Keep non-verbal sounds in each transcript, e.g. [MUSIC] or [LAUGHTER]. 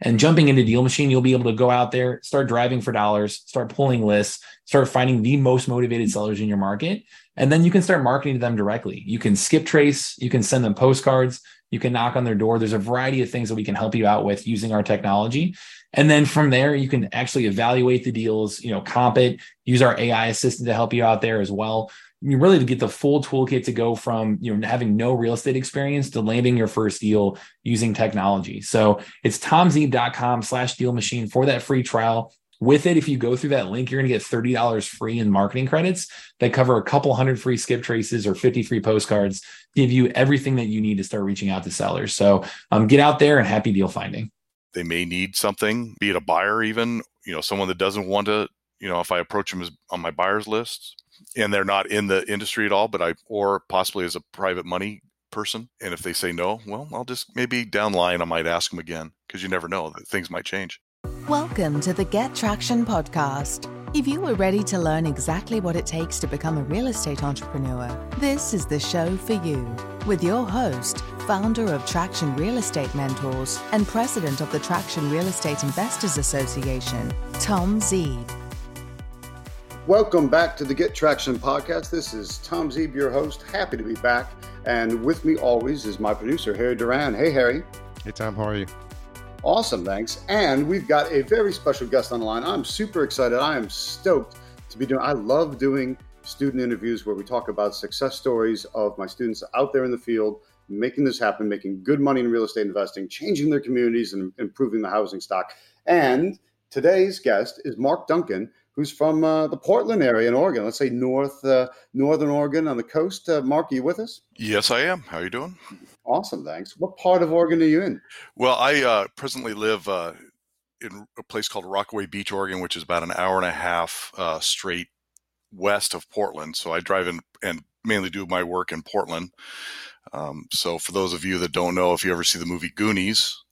And jumping into Deal Machine, you'll be able to go out there, start driving for dollars, start pulling lists, start finding the most motivated sellers in your market. And then you can start marketing to them directly. You can skip trace, you can send them postcards, you can knock on their door. There's a variety of things that we can help you out with using our technology. And then from there, you can actually evaluate the deals, you know, comp it, use our AI assistant to help you out there as well you really to get the full toolkit to go from you know having no real estate experience to landing your first deal using technology. So it's tomzeeb.com slash deal machine for that free trial. With it, if you go through that link, you're going to get $30 free in marketing credits that cover a couple hundred free skip traces or 50 free postcards, give you everything that you need to start reaching out to sellers. So um, get out there and happy deal finding. They may need something, be it a buyer, even, you know, someone that doesn't want to, you know, if I approach them as on my buyer's list, and they're not in the industry at all, but I or possibly as a private money person. And if they say no, well, I'll just maybe down line I might ask them again because you never know that things might change. Welcome to the Get Traction podcast. If you are ready to learn exactly what it takes to become a real estate entrepreneur, this is the show for you. With your host, founder of Traction Real Estate Mentors and president of the Traction Real Estate Investors Association, Tom Zeeb. Welcome back to the Get Traction podcast. This is Tom Zeeb, your host. Happy to be back. And with me always is my producer, Harry Duran. Hey, Harry. Hey, Tom. How are you? Awesome. Thanks. And we've got a very special guest on the line. I'm super excited. I am stoked to be doing, I love doing student interviews where we talk about success stories of my students out there in the field making this happen, making good money in real estate investing, changing their communities, and improving the housing stock. And today's guest is Mark Duncan who's from uh, the Portland area in Oregon. Let's say north, uh, northern Oregon on the coast. Uh, Mark, are you with us? Yes, I am. How are you doing? Awesome, thanks. What part of Oregon are you in? Well, I uh, presently live uh, in a place called Rockaway Beach, Oregon, which is about an hour and a half uh, straight west of Portland. So I drive in and mainly do my work in Portland. Um, so for those of you that don't know, if you ever see the movie Goonies,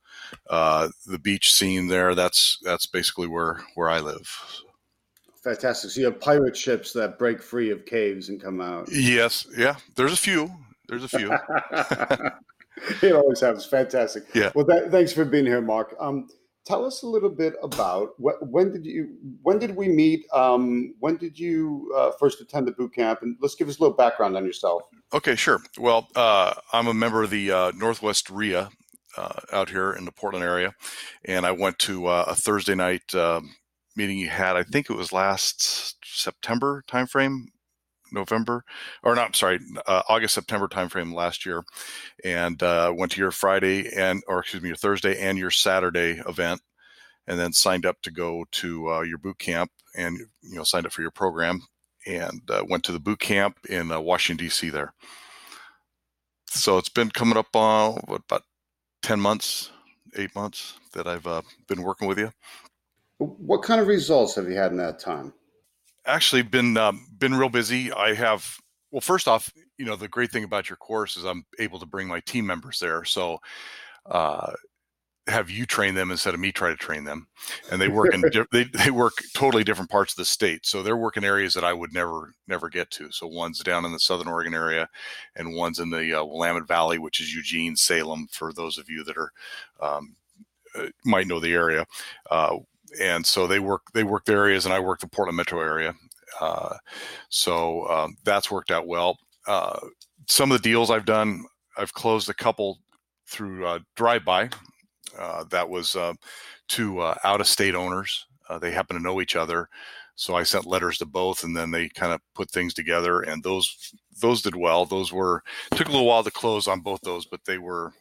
uh, the beach scene there, that's that's basically where where I live. Fantastic. So you have pirate ships that break free of caves and come out. Yes. Yeah. There's a few. There's a few. [LAUGHS] it always happens. Fantastic. Yeah. Well, th- thanks for being here, Mark. Um, tell us a little bit about wh- when did you when did we meet? Um, when did you uh, first attend the boot camp? And let's give us a little background on yourself. Okay, sure. Well, uh, I'm a member of the uh, Northwest RIA uh, out here in the Portland area, and I went to uh, a Thursday night. Um, meeting you had. I think it was last September timeframe, November, or not. Sorry, uh, August September timeframe last year, and uh, went to your Friday and or excuse me, your Thursday and your Saturday event, and then signed up to go to uh, your boot camp and you know signed up for your program and uh, went to the boot camp in uh, Washington D.C. there. So it's been coming up on what, about ten months, eight months that I've uh, been working with you. What kind of results have you had in that time? Actually, been um, been real busy. I have well, first off, you know, the great thing about your course is I'm able to bring my team members there. So, uh, have you train them instead of me try to train them, and they work in [LAUGHS] they they work totally different parts of the state. So they're working areas that I would never never get to. So one's down in the Southern Oregon area, and one's in the uh, Willamette Valley, which is Eugene, Salem. For those of you that are um, uh, might know the area. Uh, and so they work they work the areas, and I work the Portland metro area. Uh, so um, that's worked out well. Uh, some of the deals I've done, I've closed a couple through uh, drive by. Uh, that was uh, to uh, out of state owners. they happen to know each other, so I sent letters to both, and then they kind of put things together, and those those did well. Those were took a little while to close on both those, but they were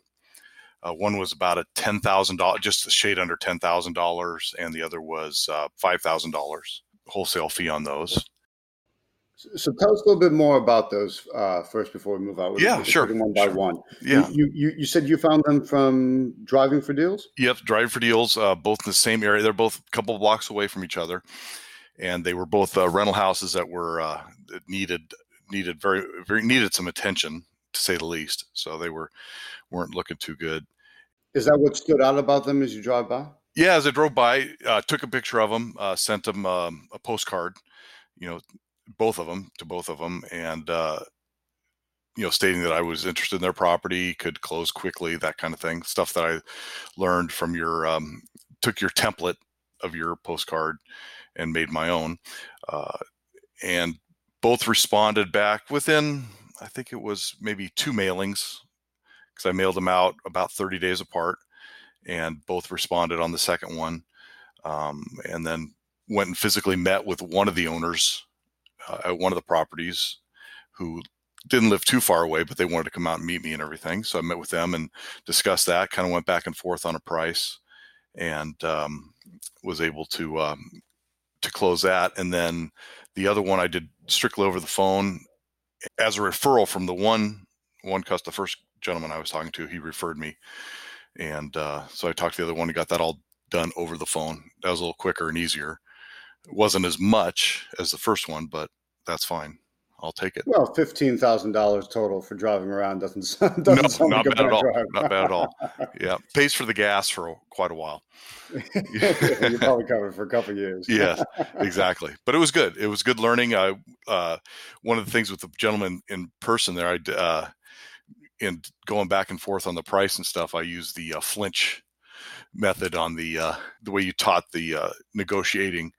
uh, one was about a ten thousand dollars, just a shade under ten thousand dollars, and the other was uh, five thousand dollars wholesale fee on those. So tell us a little bit more about those uh, first before we move out. Yeah, sure. One by sure. one. Yeah. You, you you said you found them from Driving for Deals. Yep, Driving for Deals. Uh, both in the same area. They're both a couple blocks away from each other, and they were both uh, rental houses that were uh, that needed needed very very needed some attention to say the least. So they were weren't looking too good. Is that what stood out about them as you drive by? Yeah, as I drove by, uh, took a picture of them, uh, sent them um, a postcard. You know, both of them to both of them, and uh, you know, stating that I was interested in their property, could close quickly, that kind of thing. Stuff that I learned from your um, took your template of your postcard and made my own, uh, and both responded back within, I think it was maybe two mailings, because I mailed them out about 30 days apart, and both responded on the second one, um, and then went and physically met with one of the owners uh, at one of the properties who didn't live too far away, but they wanted to come out and meet me and everything. So I met with them and discussed that. Kind of went back and forth on a price, and um, was able to um, to close that. And then the other one I did strictly over the phone as a referral from the one one customer, the first gentleman I was talking to. He referred me, and uh, so I talked to the other one and got that all done over the phone. That was a little quicker and easier. It wasn't as much as the first one, but that's fine. I'll take it. Well, fifteen thousand dollars total for driving around doesn't sound, [LAUGHS] doesn't no, sound not like bad at all. drive. Not bad at all. [LAUGHS] Yeah, pays for the gas for quite a while. [LAUGHS] You're probably covered for a couple of years. yeah, exactly. But it was good. It was good learning. I uh, one of the things with the gentleman in person there, I uh, in going back and forth on the price and stuff, I used the uh, flinch method on the uh, the way you taught the uh, negotiating,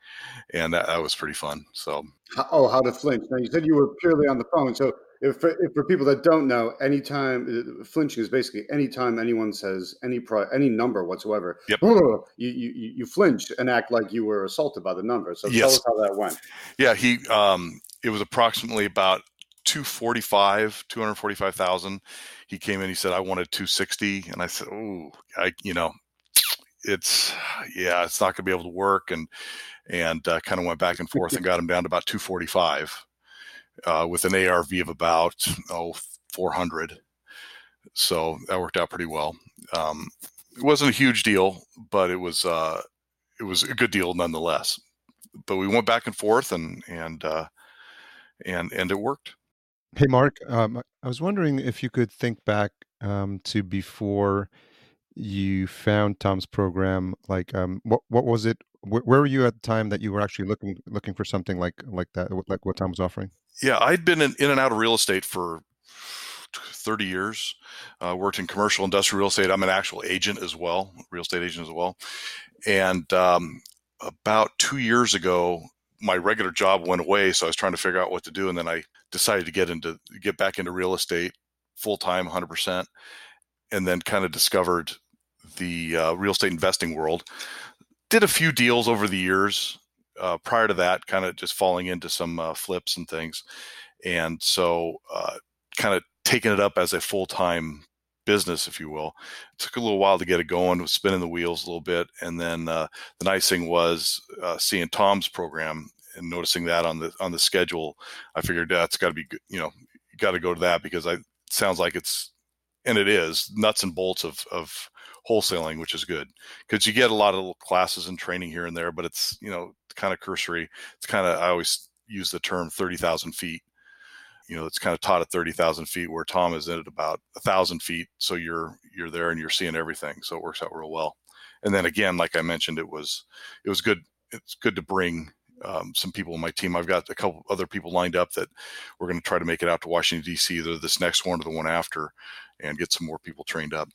and that, that was pretty fun. So Oh, how to flinch. Now, you said you were purely on the phone. So, if for, if for people that don't know, anytime uh, flinching is basically anytime anyone says any pri- any number whatsoever, Yep. you, you you you flinch and act like you were assaulted by the number. So, tell us how that went. yeah, he um, it was approximately about 245 245,000 he came in he said I wanted 260 and I said oh I you know it's yeah it's not going to be able to work and and uh, kind of went back and forth and got him down to about 245 uh, with an ARV of about oh 400 so that worked out pretty well. Um, it wasn't a huge deal but it was uh, it was a good deal nonetheless. But we went back and forth and and uh, and and it worked. Hey, Mark, um, I was wondering if you could think back um, to before you found Tom's program. Like, um, what what was it? Where, where were you at the time that you were actually looking looking for something like like that, like what Tom was offering? Yeah, I'd been in, in and out of real estate for 30 years. Uh, worked in commercial industrial real estate. I'm an actual agent as well, real estate agent as well. And um, about two years ago, my regular job went away, so I was trying to figure out what to do, and then I decided to get into get back into real estate full time, 100 percent, and then kind of discovered the uh, real estate investing world. Did a few deals over the years. Uh, prior to that, kind of just falling into some uh, flips and things, and so uh, kind of taking it up as a full time business, if you will. It took a little while to get it going, spinning the wheels a little bit, and then uh, the nice thing was uh, seeing Tom's program and noticing that on the on the schedule. I figured that's got to be good. You know, got to go to that because I it sounds like it's and it is nuts and bolts of of wholesaling, which is good because you get a lot of little classes and training here and there, but it's you know kind of cursory. It's kind of I always use the term thirty thousand feet you know it's kind of taught at 30,000 feet where Tom is in at about a thousand feet so you're you're there and you're seeing everything so it works out real well and then again like I mentioned it was it was good it's good to bring um, some people in my team I've got a couple other people lined up that we're going to try to make it out to Washington DC either this next one or the one after and get some more people trained up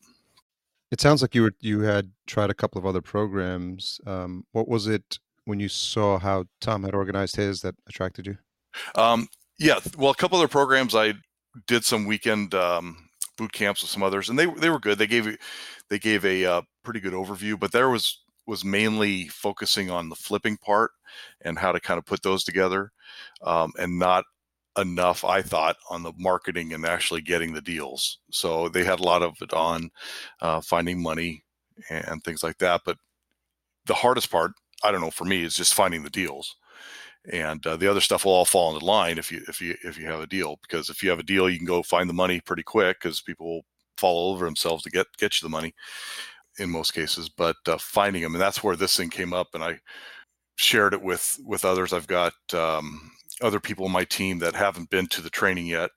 It sounds like you were you had tried a couple of other programs. Um, what was it when you saw how Tom had organized his that attracted you? Um, yeah, well, a couple other programs I did some weekend um, boot camps with some others, and they they were good. They gave they gave a uh, pretty good overview, but there was was mainly focusing on the flipping part and how to kind of put those together, um, and not enough, I thought, on the marketing and actually getting the deals. So they had a lot of it on uh, finding money and things like that. But the hardest part, I don't know, for me, is just finding the deals and uh, the other stuff will all fall into line if you if you if you have a deal because if you have a deal you can go find the money pretty quick because people will fall over themselves to get get you the money in most cases but uh, finding them and that's where this thing came up and i shared it with with others. I've got um, other people on my team that haven't been to the training yet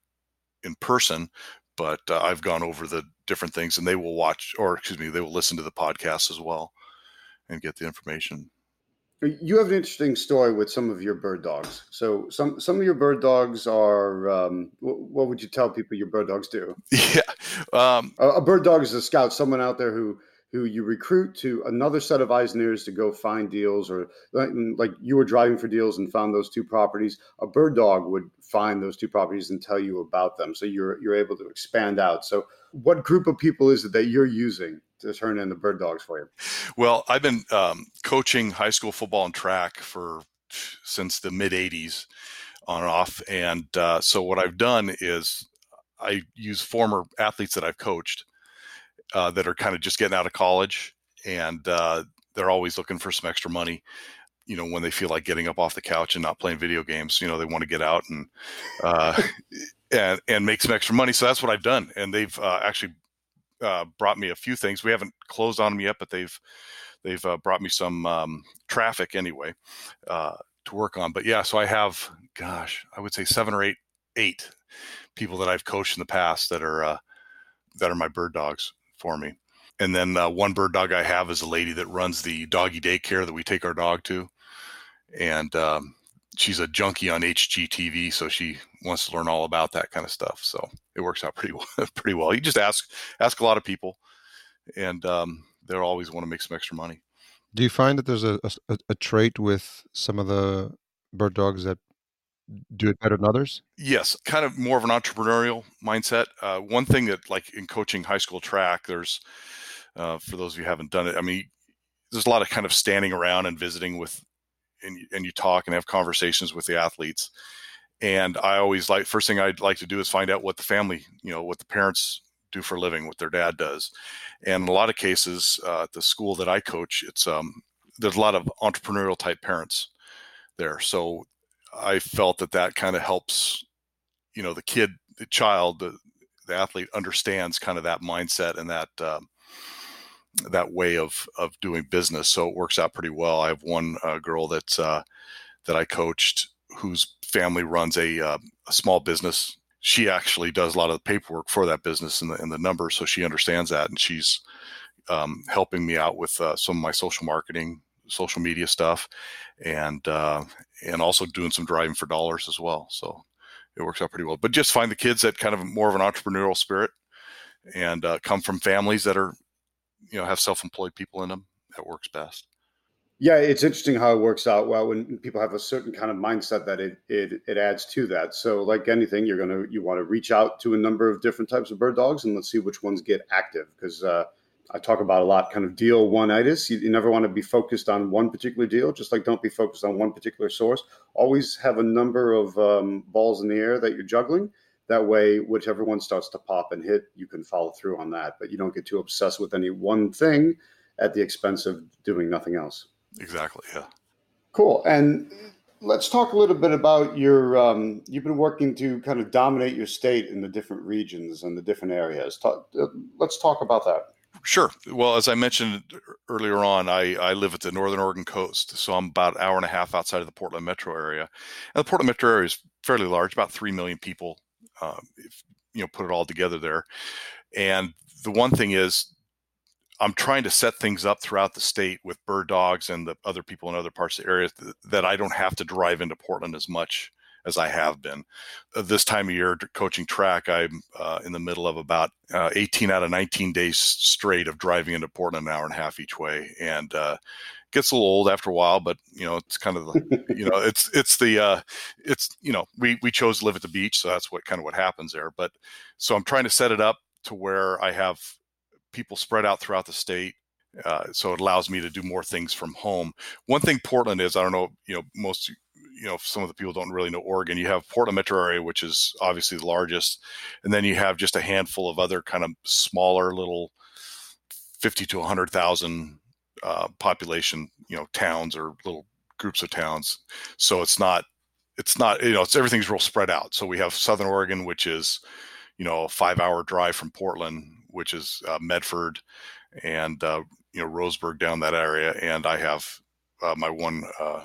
in person but uh, i've gone over the different things and they will watch or excuse me they will listen to the podcast as well and get the information you have an interesting story with some of your bird dogs. So some some of your bird dogs are. Um, what would you tell people your bird dogs do? [LAUGHS] Yeah, um, a, a, bird dog is a scout, someone out there who who you recruit to another set of eyes and ears to go find deals, or like you were driving for deals and found those two properties. A bird dog would find those two properties and tell you about them, so you're you're able to expand out. So, what group of people is it that you're using to turn in the bird dogs for you? Well, I've been um, coaching high school football and track for since the mid '80s, on and off. And uh, so what I've done is I use former athletes that I've coached uh, that are kind of just getting out of college, and uh, they're always looking for some extra money. You know, when they feel like getting up off the couch and not playing video games, you know, they want to get out and uh, [LAUGHS] and and make some extra money. So that's what I've done, and they've uh, actually uh, brought me a few things. We haven't closed on them yet, but they've they've uh, brought me some um, traffic anyway uh, to work on. But yeah, so I have, gosh, I would say seven or eight eight people that I've coached in the past that are uh, that are my bird dogs for me. And then uh, one bird dog I have is a lady that runs the doggy daycare that we take our dog to, and um, she's a junkie on HGTV, so she wants to learn all about that kind of stuff. So it works out pretty [LAUGHS] well. pretty well. You just ask ask a lot of people, and um, they'll always want to make some extra money. Do you find that there's a, a, a trait with some of the bird dogs that do it better than others? Yes, kind of more of an entrepreneurial mindset. Uh, one thing that, like in coaching high school track, there's uh, for those of you who haven't done it. I mean, there's a lot of kind of standing around and visiting with and and you talk and have conversations with the athletes. And I always like first thing I'd like to do is find out what the family, you know, what the parents do for living, what their dad does. And in a lot of cases, uh, the school that I coach, it's um, there's a lot of entrepreneurial type parents there. So I felt that that kind of helps, you know, the kid, the child, the, the athlete understands kind of that mindset and that um, that way of of doing business. So it works out pretty well. I have one uh, girl that's uh, that I coached whose family runs a, uh, a small business. She actually does a lot of the paperwork for that business and the, and the numbers, so she understands that, and she's um, helping me out with uh, some of my social marketing, social media stuff, and uh, and also doing some driving for dollars as well. So it works out pretty well. But just find the kids that kind of more of an entrepreneurial spirit and uh, come from families that are you know have self-employed people in them that works best yeah it's interesting how it works out well when people have a certain kind of mindset that it it, it adds to that so like anything you're gonna you want to reach out to a number of different types of bird dogs and let's see which ones get active because uh, I talk about a lot kind of deal one-itis. You, you, never want to be focused on one particular deal, just like don't be focused on one particular source. Always have a number of um, balls in the air that you're juggling that way, whichever one starts to pop and hit, you can follow through on that. But you don't get too obsessed with any one thing at the expense of doing nothing else. Exactly. Yeah. Cool. And let's talk a little bit about your. Um, you've been working to kind of dominate your state in the different regions and the different areas. Talk, uh, let's talk about that. Sure. Well, as I mentioned earlier on, I, I live at the northern Oregon coast, so I'm about an hour and a half outside of the Portland metro area. And the Portland metro area is fairly large, about three million people um, if, you know put it all together there. And the one thing is, I'm trying to set things up throughout the state with bird dogs and the other people in other parts of the area that, that I don't have to drive into Portland as much as I have been. Uh, this time of year, coaching track, I'm uh, in the middle of about uh, 18 out of 19 days straight of driving into Portland an hour and a half each way, and uh, gets a little old after a while. But you know, it's kind of the, you know, [LAUGHS] it's it's the uh, it's you know, we we chose to live at the beach, so that's what kind of what happens there. But so I'm trying to set it up to where I have people spread out throughout the state. Uh, so it allows me to do more things from home. One thing Portland is, I don't know, you know, most you know some of the people don't really know Oregon. You have Portland metro area, which is obviously the largest, and then you have just a handful of other kind of smaller little fifty to hundred thousand uh, population, you know, towns or little groups of towns. So it's not it's not you know it's everything's real spread out. So we have Southern Oregon, which is you know a five hour drive from Portland, which is uh, Medford, and uh, you know Roseburg down that area, and I have uh, my one uh,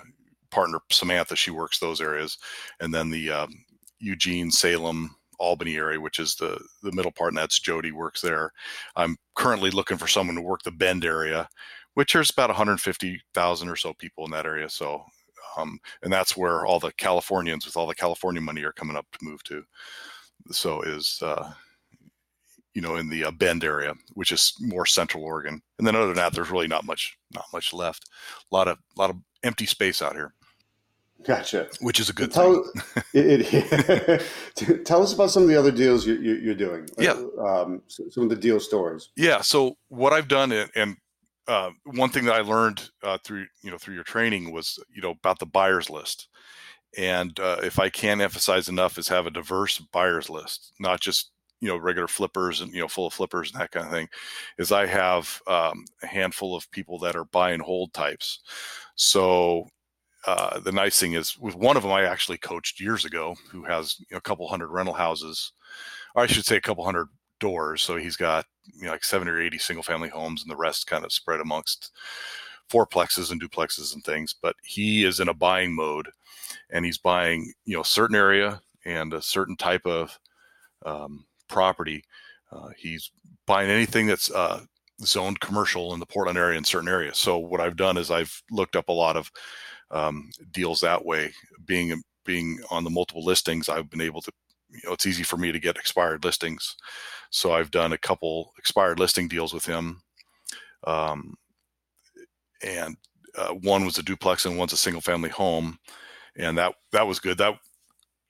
partner Samantha. She works those areas, and then the um, Eugene, Salem, Albany area, which is the the middle part, and that's Jody works there. I'm currently looking for someone to work the Bend area, which there's about 150,000 or so people in that area. So, um, and that's where all the Californians with all the California money are coming up to move to. So is uh, you know in the uh, Bend area, which is more Central Oregon. And then other than that, there's really not much not much left. A lot of a lot of empty space out here. Gotcha. Which is a good tell, thing. [LAUGHS] it, it, [LAUGHS] tell us about some of the other deals you, you, are doing. Yeah. Um, some of the deal stories. Yeah. So what I've done, and uh, one thing that I learned uh, through you know through your training was you know about the buyers list, and uh, if I can emphasize enough, is have a diverse buyers list, not just you know regular flippers and you know full of flippers and that kind of thing. Is I have um, a handful of people that are buy and hold types. So uh, the nice thing is with one of them I actually coached years ago who has you know, a couple hundred rental houses, or I should say a couple hundred doors. So he's got you know, like seven or 80 single family homes and the rest kind of spread amongst fourplexes and duplexes and things. But he is in a buying mode and he's buying, you know, a certain area and a certain type of um, property. Uh, he's buying anything that's uh, zoned commercial in the Portland area in certain areas. So what I've done is I've looked up a lot of um, deals that way. Being being on the multiple listings, I've been able to. You know, it's easy for me to get expired listings, so I've done a couple expired listing deals with him. Um, and uh, one was a duplex and one's a single family home, and that that was good. That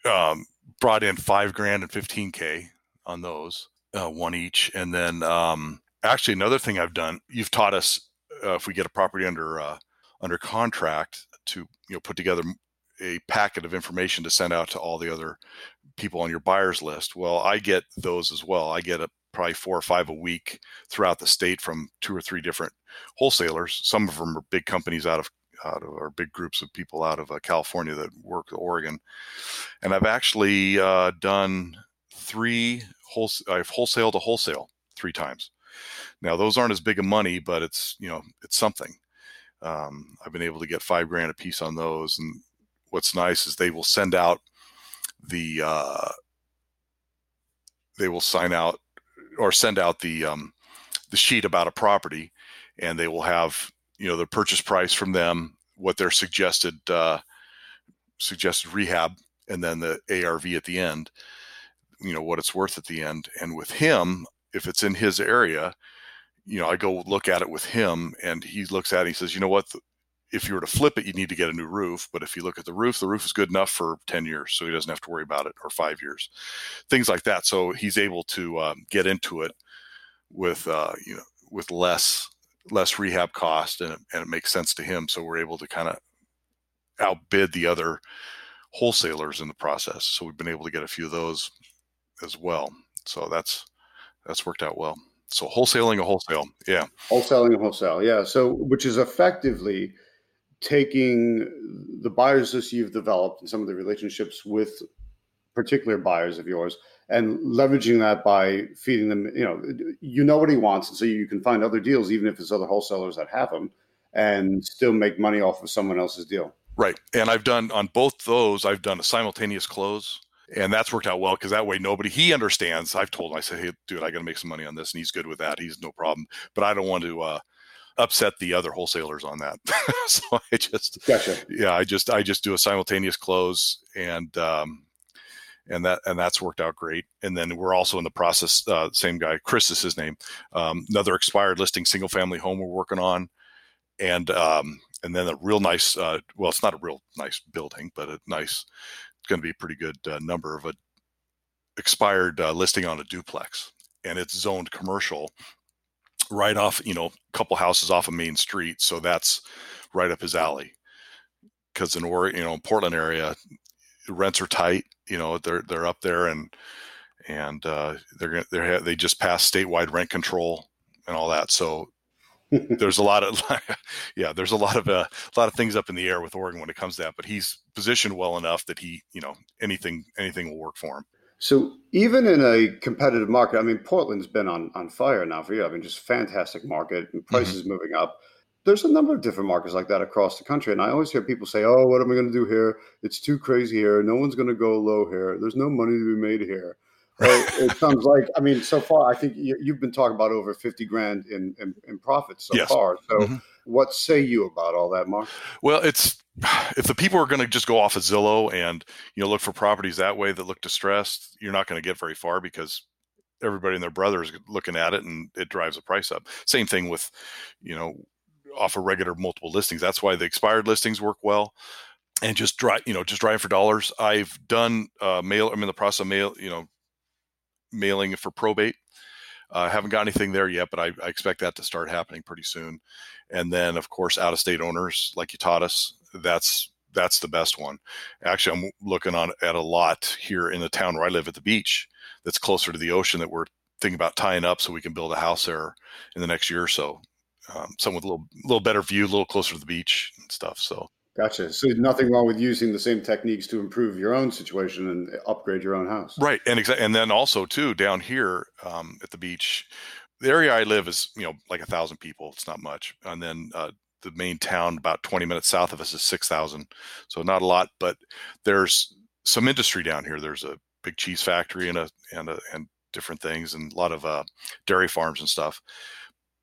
um, brought in five grand and fifteen k on those, uh, one each. And then um, actually another thing I've done, you've taught us uh, if we get a property under uh, under contract to you know put together a packet of information to send out to all the other people on your buyers list. Well, I get those as well. I get a, probably four or five a week throughout the state from two or three different wholesalers. Some of them are big companies out of out of or big groups of people out of uh, California that work Oregon. And I've actually uh, done three whole I've wholesale to wholesale three times. Now those aren't as big a money, but it's you know it's something. Um, I've been able to get five grand a piece on those, and what's nice is they will send out the uh, they will sign out or send out the um, the sheet about a property, and they will have you know the purchase price from them, what their suggested uh, suggested rehab, and then the ARV at the end. You know what it's worth at the end, and with him, if it's in his area, you know, I go look at it with him and he looks at it and he says, you know what, if you were to flip it, you need to get a new roof. But if you look at the roof, the roof is good enough for 10 years. So he doesn't have to worry about it or five years, things like that. So he's able to um, get into it with, uh, you know, with less, less rehab cost and it, and it makes sense to him. So we're able to kind of outbid the other wholesalers in the process. So we've been able to get a few of those as well. So that's, that's worked out well. So wholesaling a wholesale, yeah. Wholesaling a wholesale, yeah. So which is effectively taking the buyers list you've developed and some of the relationships with particular buyers of yours and leveraging that by feeding them you know you know what he wants and so you can find other deals even if it's other wholesalers that have them and still make money off of someone else's deal right and i've done on both those i've done a simultaneous close and that's worked out well because that way nobody he understands. I've told him I said, "Hey, dude, I got to make some money on this," and he's good with that. He's no problem. But I don't want to uh, upset the other wholesalers on that. [LAUGHS] so I just, gotcha. yeah, I just I just do a simultaneous close, and um, and that and that's worked out great. And then we're also in the process. Uh, same guy, Chris is his name. Um, another expired listing, single family home we're working on, and um, and then a real nice. Uh, well, it's not a real nice building, but a nice It's going to be a pretty good uh, number of a expired uh, listing on a duplex, and it's zoned commercial right off, you know, a couple houses off a of main street. So that's right up his alley. Because in or you know Portland area, rents are tight. You know they're they're up there and and uh, they're they're they just passed statewide rent control and all that. So [LAUGHS] there's a lot of [LAUGHS] yeah there's a lot of uh, a lot of things up in the air with Oregon when it comes to that but he's positioned well enough that he you know anything anything will work for him so even in a competitive market I mean Portland's been on on fire now for you I mean just fantastic market and prices mm-hmm. moving up there's a number of different markets like that across the country and I always hear people say oh what am I going to do here it's too crazy here no one's going to go low here there's no money to be made here it sounds like I mean, so far I think you, have been talking about over fifty grand in in, in profits so yes. far. So, mm-hmm. What say you about all that, Mark? Well, it's [SIGHS] if the people are going to just go off of Zillow and you know look for properties that way that look distressed, you're not going to get very far because everybody and their brother is looking at it and it drives the price up. Same thing with you know off of regular multiple listings. That's why the expired listings work well and just drive, you know, just drive for dollars. I've done uh, mail. I'm in the process of mail, you know, mailing for probate. I uh, haven't got anything there yet, but I, I, expect that to start happening pretty soon. And then, of course, out of state owners, like you taught us, that's that's the best one. Actually, I'm looking on at a lot here in the town where I live at the beach that's closer to the ocean that we're thinking about tying up so we can build a house there in the next year or so. Um, something with a little little better view, a little closer to the beach and stuff. So Gotcha. So nothing wrong with using the same techniques to improve your own situation and upgrade your own house. Right, and exa- and then also too down here um, at the beach, the area I live is you know like a thousand people. It's not much, and then uh, the main town about twenty minutes south of us is six thousand. So not a lot, but there's some industry down here. There's a big cheese factory and a and a and different things and a lot of uh, dairy farms and stuff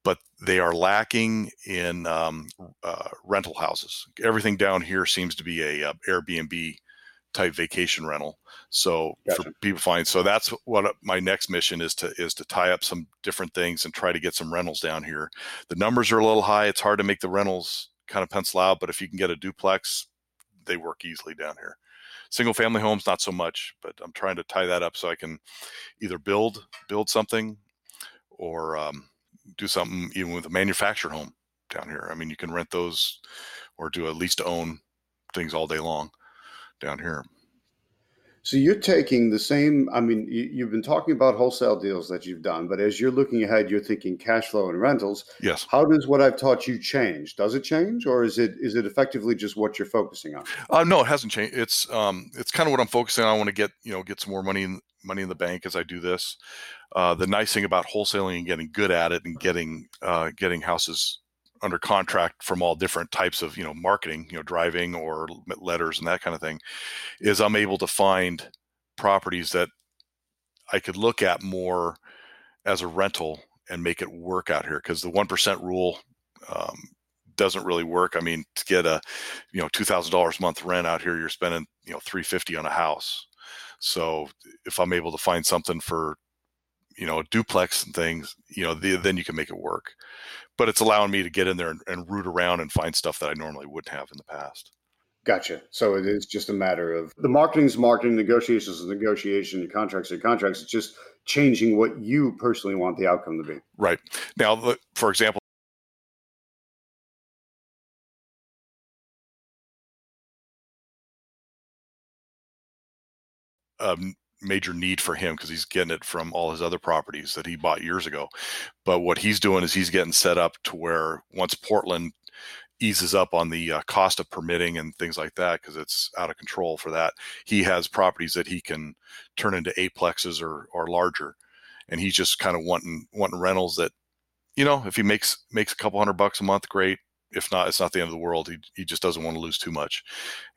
but they are lacking in um, uh, rental houses. Everything down here seems to be a, a uh, Airbnb type vacation rental. So gotcha. for people find so that's what my next mission is to is to tie up some different things and try to get some rentals down here. The numbers are a little high. It's hard to make the rentals kind of pencil out, but if you can get a duplex, they work easily down here. Single family homes, not so much, but I'm trying to tie that up so I can either build build something or um, do something even with a manufactured home down here. I mean, you can rent those or do at least own things all day long down here. So you're taking the same. I mean, you, have been talking about wholesale deals that you've done, but as you're looking ahead, you're thinking cash flow and rentals. Yes. How does what I've taught you change? Does it change, or is it is it effectively just what you're focusing on? Uh, no, it hasn't changed. It's um, it's kind of what I'm focusing on. I want to get you know get some more money in money in the bank as I do this. Uh, the nice thing about wholesaling and getting good at it and getting uh, getting houses under contract from all different types of you know marketing you know driving or letters and that kind of thing is i'm able to find properties that i could look at more as a rental and make it work out here because the 1% rule um, doesn't really work. I mean to get a you know $2000 a month rent out here you're spending you know 350 on a house. So if i'm able to find something for you know, a duplex and things, you know, the, then you can make it work. But it's allowing me to get in there and, and root around and find stuff that I normally wouldn't have in the past. Gotcha. So it is just a matter of the marketing's marketing, negotiations is negotiation, contracts are contracts. It's just changing what you personally want the outcome to be. Right. Now, for example, um, major need for him because he's getting it from all his other properties that he bought years ago. But what he's doing is he's getting set up to where once Portland eases up on the uh, cost of permitting and things like that because it's out of control for that, he has properties that he can turn into eightplexes or or larger, and he's just kind of wanting wanting rentals that, you know, if he makes makes a couple hundred bucks a month, great. If not, it's not the end of the world. He he just doesn't want to lose too much,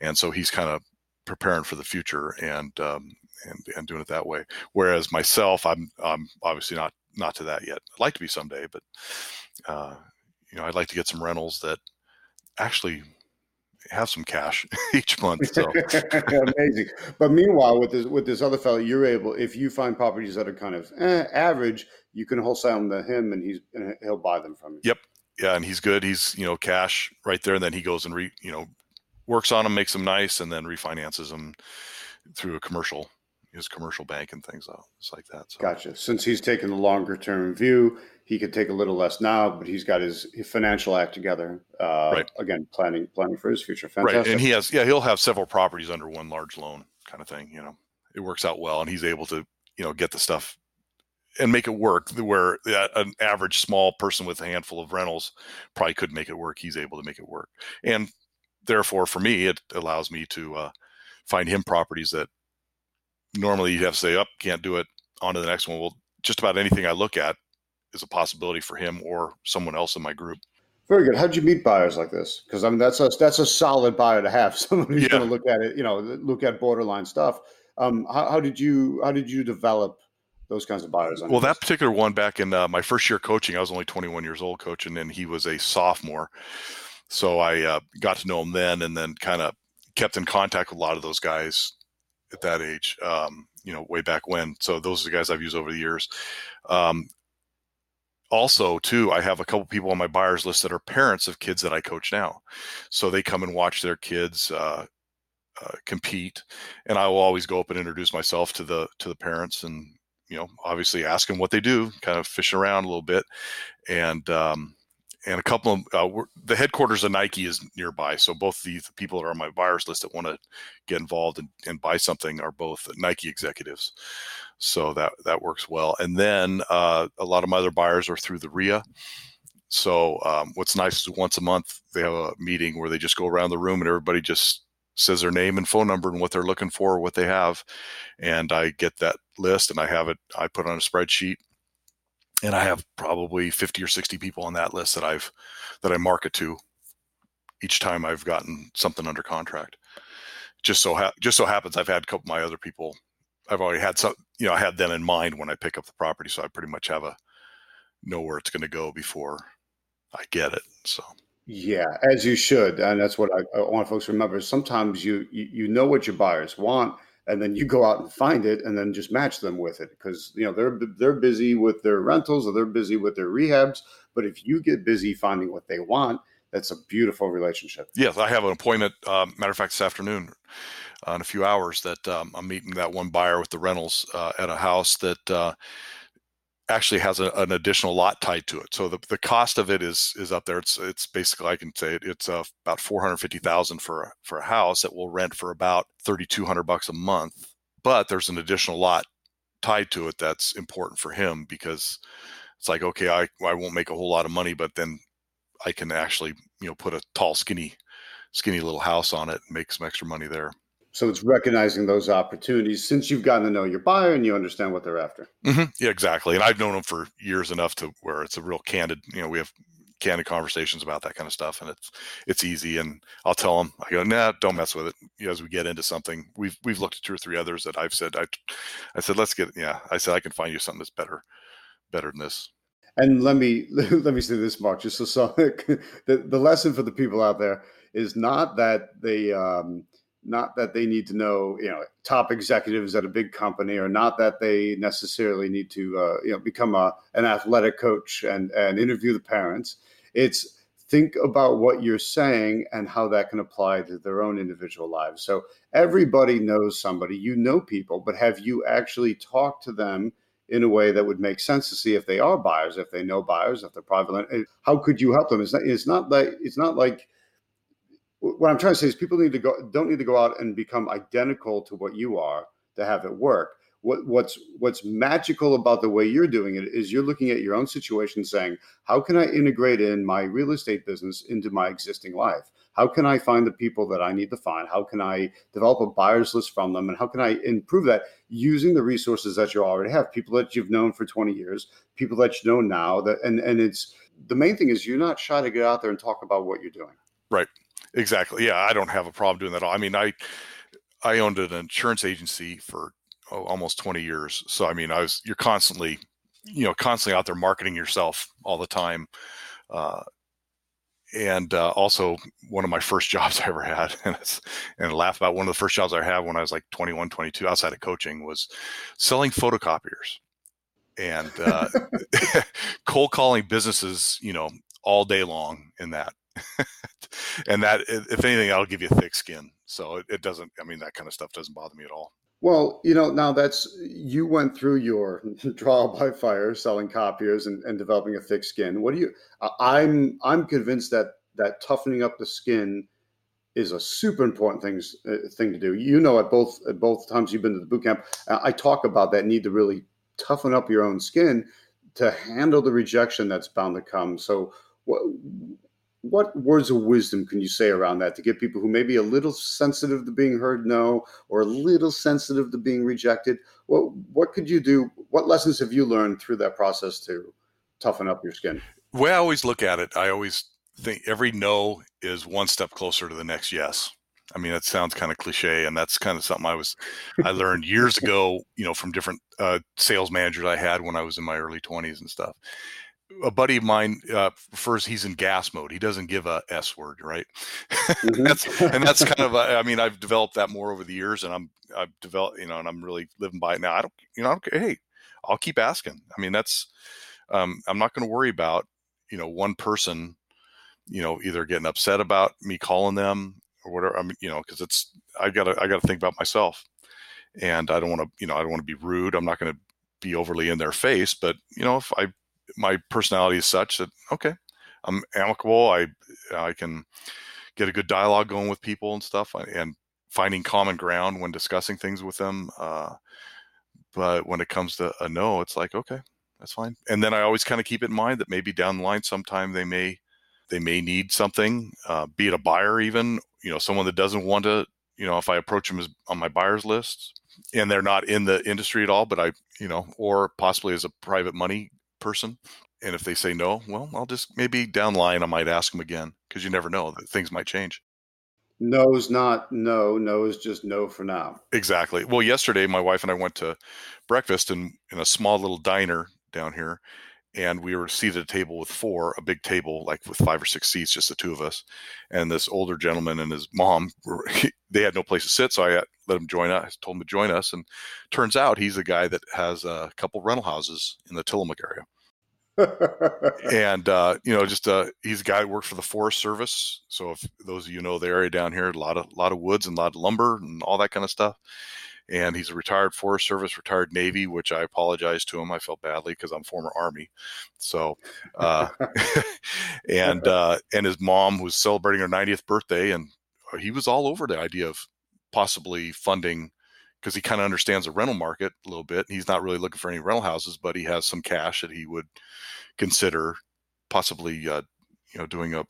and so he's kind of preparing for the future and um, and and doing it that way. Whereas myself, I'm I'm obviously not not to that yet. I'd like to be someday, but uh, you know, I'd like to get some rentals that actually have some cash [LAUGHS] each month. So [LAUGHS] amazing. But meanwhile, with this with this other fellow, you're able if you find properties that are kind of eh, average, you can wholesale them to him, and he's and he'll buy them from you. Yep. Yeah, and he's good. He's you know cash right there, and then he goes and re you know works on them, makes them nice, and then refinances them through a commercial his commercial bank and things though it's like that. So. Gotcha. Since he's taken the longer term view, he could take a little less now, but he's got his, financial act together. Uh, right. Again, planning planning for his future. Fantastic. Right, and he has yeah he'll have several properties under one large loan kind of thing. You know, it works out well, and he's able to you know get the stuff and make it work where an average small person with a handful of rentals probably couldn't make it work he's able to make it work and therefore for me it allows me to uh, find him properties that normally you'd have to say up oh, can't do it on to the next one well just about anything i look at is a possibility for him or someone else in my group very good. How'd you meet buyers like this? Because I mean, that's a that's a solid buyer to have. [LAUGHS] Someone who's yeah. going to look at it, you know, look at borderline stuff. Um, how, how, did you how did you develop those kinds of buyers? Well, that particular one back in uh, my first year coaching, I was only 21 years old coaching, and he was a sophomore. So I uh, got to know him then, and then kind of kept in contact with a lot of those guys at that age. Um, you know, way back when. So those are the guys I've used over the years. Um, also too i have a couple people on my buyers list that are parents of kids that i coach now so they come and watch their kids uh, uh, compete and i will always go up and introduce myself to the to the parents and you know obviously ask them what they do kind of fishing around a little bit and um, and a couple of uh, the headquarters of Nike is nearby. So both the, the, people that are on my buyers list that want to get involved and, and buy something are both Nike executives. So that that works well. And then uh, a lot of my other buyers are through the RIA. So um, what's nice is once a month they have a meeting where they just go around the room and everybody just says their name and phone number and what they're looking for, what they have, and I get that list and I have it. I put on a spreadsheet and I have probably 50 or 60 people on that list that I've that I market to each time I've gotten something under contract. Just so ha- just so happens I've had a couple of my other people I've already had some you know I had them in mind when I pick up the property so I pretty much have a know where it's going to go before I get it. So yeah, as you should, and that's what I, I want folks to remember. Sometimes you, you you know what your buyers want, and then you go out and find it and then just match them with it. Because you know they're they're busy with their rentals or they're busy with their rehabs but if you get busy finding what they want that's a beautiful relationship. Yes i have an appointment uh, matter of fact this afternoon uh, in a few hours that um, i'm meeting that one buyer with the rentals uh, at a house that uh, actually has a, an additional lot tied to it. So the, the cost of it is is up there. It's it's basically I can say it, it's uh, about four hundred fifty thousand for a, for a house that will rent for about thirty two hundred bucks a month. But there's an additional lot tied to it that's important for him because it's like okay, I I won't make a whole lot of money, but then I can actually you know put a tall, skinny, skinny little house on it and make some extra money there. So it's recognizing those opportunities since you've gotten to know your buyer and you understand what they're after. Mm-hmm. Yeah, exactly. And I've known them for years enough to where it's a real candid. You know, we have candid conversations about that kind of stuff, and it's it's easy. And I'll tell them, I go, nah, don't mess with it. You know, as we get into something, we've we've looked at two or three others that I've said, I, I said, let's get, yeah, I said I can find you something that's better, better than this. And let me [LAUGHS] let me say this, Mark, just [LAUGHS] so the the lesson for the people out there is not that they. Um, not that they need to know you know top executives at a big company or not that they necessarily need to uh, you know become a, an athletic coach and and interview the parents. It's think about what you're saying and how that can apply to their own individual lives. So everybody knows somebody. You know people but have you actually talked to them in a way that would make sense to see if they are buyers if they know buyers if they're private how could you help them? It's not, it's not like it's not like what I'm trying to say is people need to go don't need to go out and become identical to what you are to have it work. What, what's what's magical about the way you're doing it is you're looking at your own situation saying how can i integrate in my real estate business into my existing life? How can i find the people that i need to find? How can i develop a buyers list from them? And how can i improve that using the resources that you already have people that you've known for 20 years people that you know now that and and it's the main thing is you're not shy to get out there and talk about what you're doing. Right Exactly. Yeah, I don't have a problem doing that. I mean, I I owned an insurance agency for oh, almost 20 years. So I mean, I was you're constantly, you know, constantly out there marketing yourself all the time. Uh, and uh, also one of my first jobs I ever had, [LAUGHS] and, and laugh about one of the first jobs I had when I was like 21, 22, outside of coaching, was selling photocopiers and uh, [LAUGHS] cold calling businesses, you know, all day long in that. [LAUGHS] and that, if anything, that'll give you thick skin. So it, it doesn't. I mean, that kind of stuff doesn't bother me at all. Well, you know, now that's you went through your [LAUGHS] trial by fire, selling copiers and, and developing a thick skin. What do you? I'm I'm convinced that that toughening up the skin is a super important things uh, thing to do. You know, at both at both times you've been to the boot camp, I talk about that need to really toughen up your own skin to handle the rejection that's bound to come. So, what what words of wisdom can you say around that to get people who may be a little sensitive to being heard no or a little sensitive to being rejected? What what could you do? What lessons have you learned through that process to toughen up your skin? Way I always look at it, I always think every no is one step closer to the next yes. I mean, it sounds kind of cliche, and that's kind of something I was I [LAUGHS] learned years ago, you know, from different uh, sales managers I had when I was in my early twenties and stuff. A buddy of mine uh, prefers he's in gas mode. He doesn't give a S word, right? [LAUGHS] Mm-hmm. that's, and that's kind of a, I mean, I've developed that more over the years, and I'm I've developed, you know, and I'm really living by it now. I don't, you know, okay, hey, I'll keep asking. I mean, that's um, I'm not going to worry about, you know, one person, you know, either getting upset about me calling them or whatever. I mean, you know, because it's I gotta I gotta think about myself, and I don't want to you know I don't want to be rude. I'm not going to be overly in their face, but you know if I my personality is such that okay, I'm amicable. I I can get a good dialogue going with people and stuff, and finding common ground when discussing things with them. Uh, but when it comes to a no, it's like okay, that's fine. And then I always kind of keep it in mind that maybe down the line, sometime they may they may need something, uh, be it a buyer even, you know, someone that doesn't want to, you know, if I approach them as on my buyers list and they're not in the industry at all, but I, you know, or possibly as a private money person. And if they say no, well, I'll just maybe down line I might ask them again because you never know that things might change. No is not no. No is just no for now. Exactly. Well, yesterday my wife and I went to breakfast in in a small little diner down here, and we were seated at a table with four, a big table, like with five or six seats, just the two of us. And this older gentleman and his mom, were, [LAUGHS] they had no place to sit, so I let him join us. Told him to join us, and turns out he's a guy that has a couple rental houses in the Tillamook area. [LAUGHS] and uh, you know, just uh, he's a guy who worked for the Forest Service. So if those of you know the area down here, a lot of lot of woods and a lot of lumber and all that kind of stuff and he's a retired Forest Service, retired Navy, which I apologize to him. I felt badly because I'm former Army. So, uh, [LAUGHS] [LAUGHS] and uh, and his mom was celebrating her 90th birthday, and he was all over the idea of possibly funding because he kind of understands the rental market a little bit. He's not really looking for any rental houses, but he has some cash that he would consider possibly, uh, you know, doing a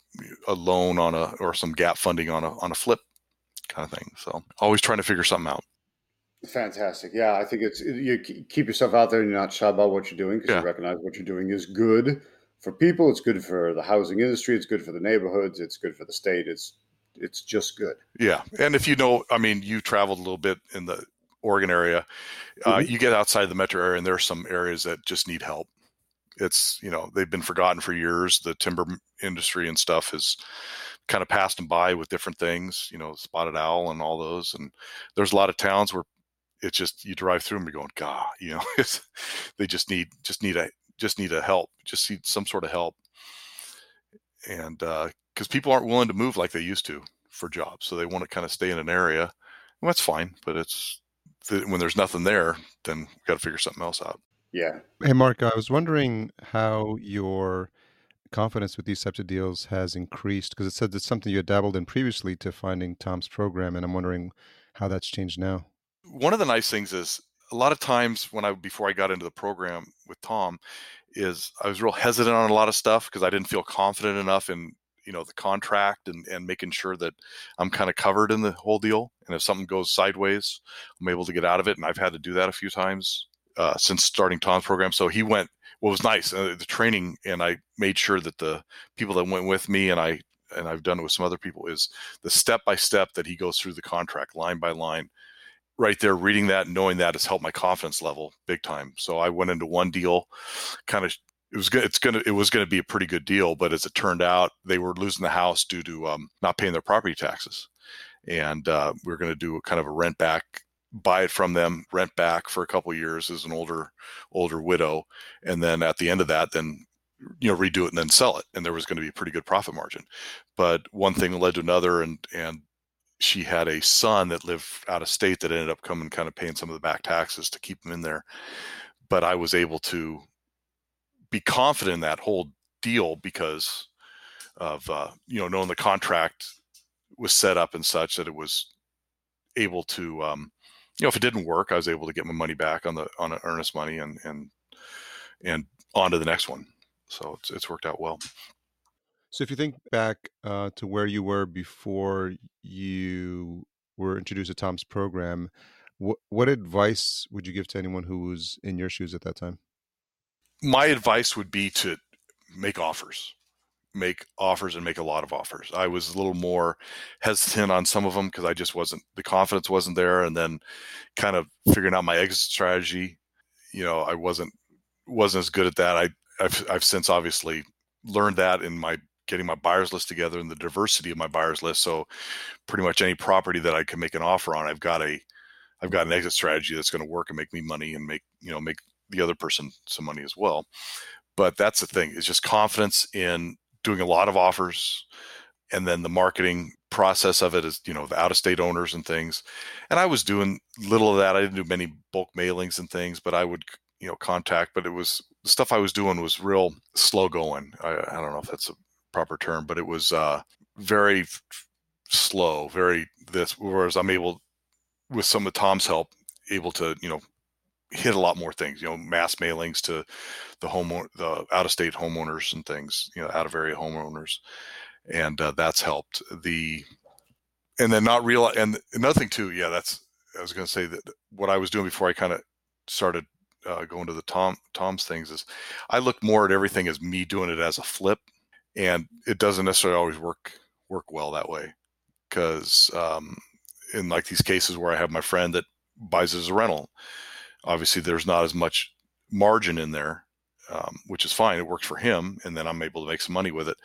a loan on a or some gap funding on a on a flip kind of thing. So always trying to figure something out. Fantastic. Yeah, I think it's you keep yourself out there and you're not shy about what you're doing because yeah. you recognize what you're doing is good for people. It's good for the housing industry. It's good for the neighborhoods. It's good for the state. It's it's just good. Yeah, and if you know, I mean, you traveled a little bit in the Oregon area. Uh, mm-hmm. You get outside the metro area, and there are some areas that just need help. It's you know they've been forgotten for years. The timber industry and stuff has kind of passed them by with different things. You know, spotted owl and all those. And there's a lot of towns where it's just you drive through them, you're going, God, [LAUGHS] you know, they just need just need a just need a help, just need some sort of help, and because uh, people aren't willing to move like they used to for jobs, so they want to kind of stay in an area. Well, that's fine, but it's when there's nothing there, then we got to figure something else out. Yeah. Hey, Mark, I was wondering how your confidence with these types of deals has increased because it said it's something you had dabbled in previously to finding Tom's program, and I'm wondering how that's changed now one of the nice things is a lot of times when I before I got into the program with Tom is I was real hesitant on a lot of stuff because I didn't feel confident enough in you know the contract and and making sure that I'm kind of covered in the whole deal. And if something goes sideways I'm able to get out of it and I've had to do that a few times uh, since starting Tom's program. So he went what was nice uh, the training and I made sure that the people that went with me and I and I've done it with some other people is the step by step that he goes through the contract line by line right there reading that and knowing that has helped my confidence level big time. So i went into one deal kind of it was good it's gonna it was gonna be a pretty good deal but as it turned out they were losing the house due to um, not paying their property taxes. And uh, we are to do a kind of a rent back buy it from them rent back for a couple years as an older older widow. And then at the end of that then you know redo it and then sell it. And there was going to be a pretty good profit margin. But one thing led to another and and she had a son that lived out of state that ended up coming kind of paying some of the back taxes to keep him in there. But I was able to be confident in that whole deal because of uh, you know knowing the contract was set up and such that it was able to um, you know, if it didn't work, I was able to get my money back on the on earnest money and and and on to the next one. So it's it's worked out well. So if you think back uh, to where you were before you were introduced to Tom's program, what what advice would you give to anyone who was in your shoes at that time? My advice would be to make offers make offers and make a lot of offers. I was a little more hesitant on some of them because I just wasn't the confidence wasn't there, and then kind of figuring out my exit strategy. You know, I wasn't wasn't as good at that. I I've, I've since obviously learned that in my getting my buyers list together and the diversity of my buyers list. So pretty much any property that I can make an offer on, I've got a I've got an exit strategy that's going to work and make me money and make you know make the other person some money as well. But that's the thing is just confidence in doing a lot of offers and then the marketing process of it is you know the out of state owners and things and i was doing little of that i didn't do many bulk mailings and things but i would you know contact but it was the stuff i was doing was real slow going i, I don't know if that's a proper term but it was uh very slow very this whereas i'm able with some of tom's help able to you know hit a lot more things, you know, mass mailings to the home, the out of state homeowners and things, you know, out of area homeowners. And uh, that's helped the, and then not real. And another thing too, yeah, that's, I was going to say that what I was doing before I kind of started uh, going to the Tom, Tom's things is I look more at everything as me doing it as a flip and it doesn't necessarily always work, work well that way. Cause, um, in like these cases where I have my friend that buys it as a rental, Obviously, there's not as much margin in there, um, which is fine. It works for him, and then I'm able to make some money with it.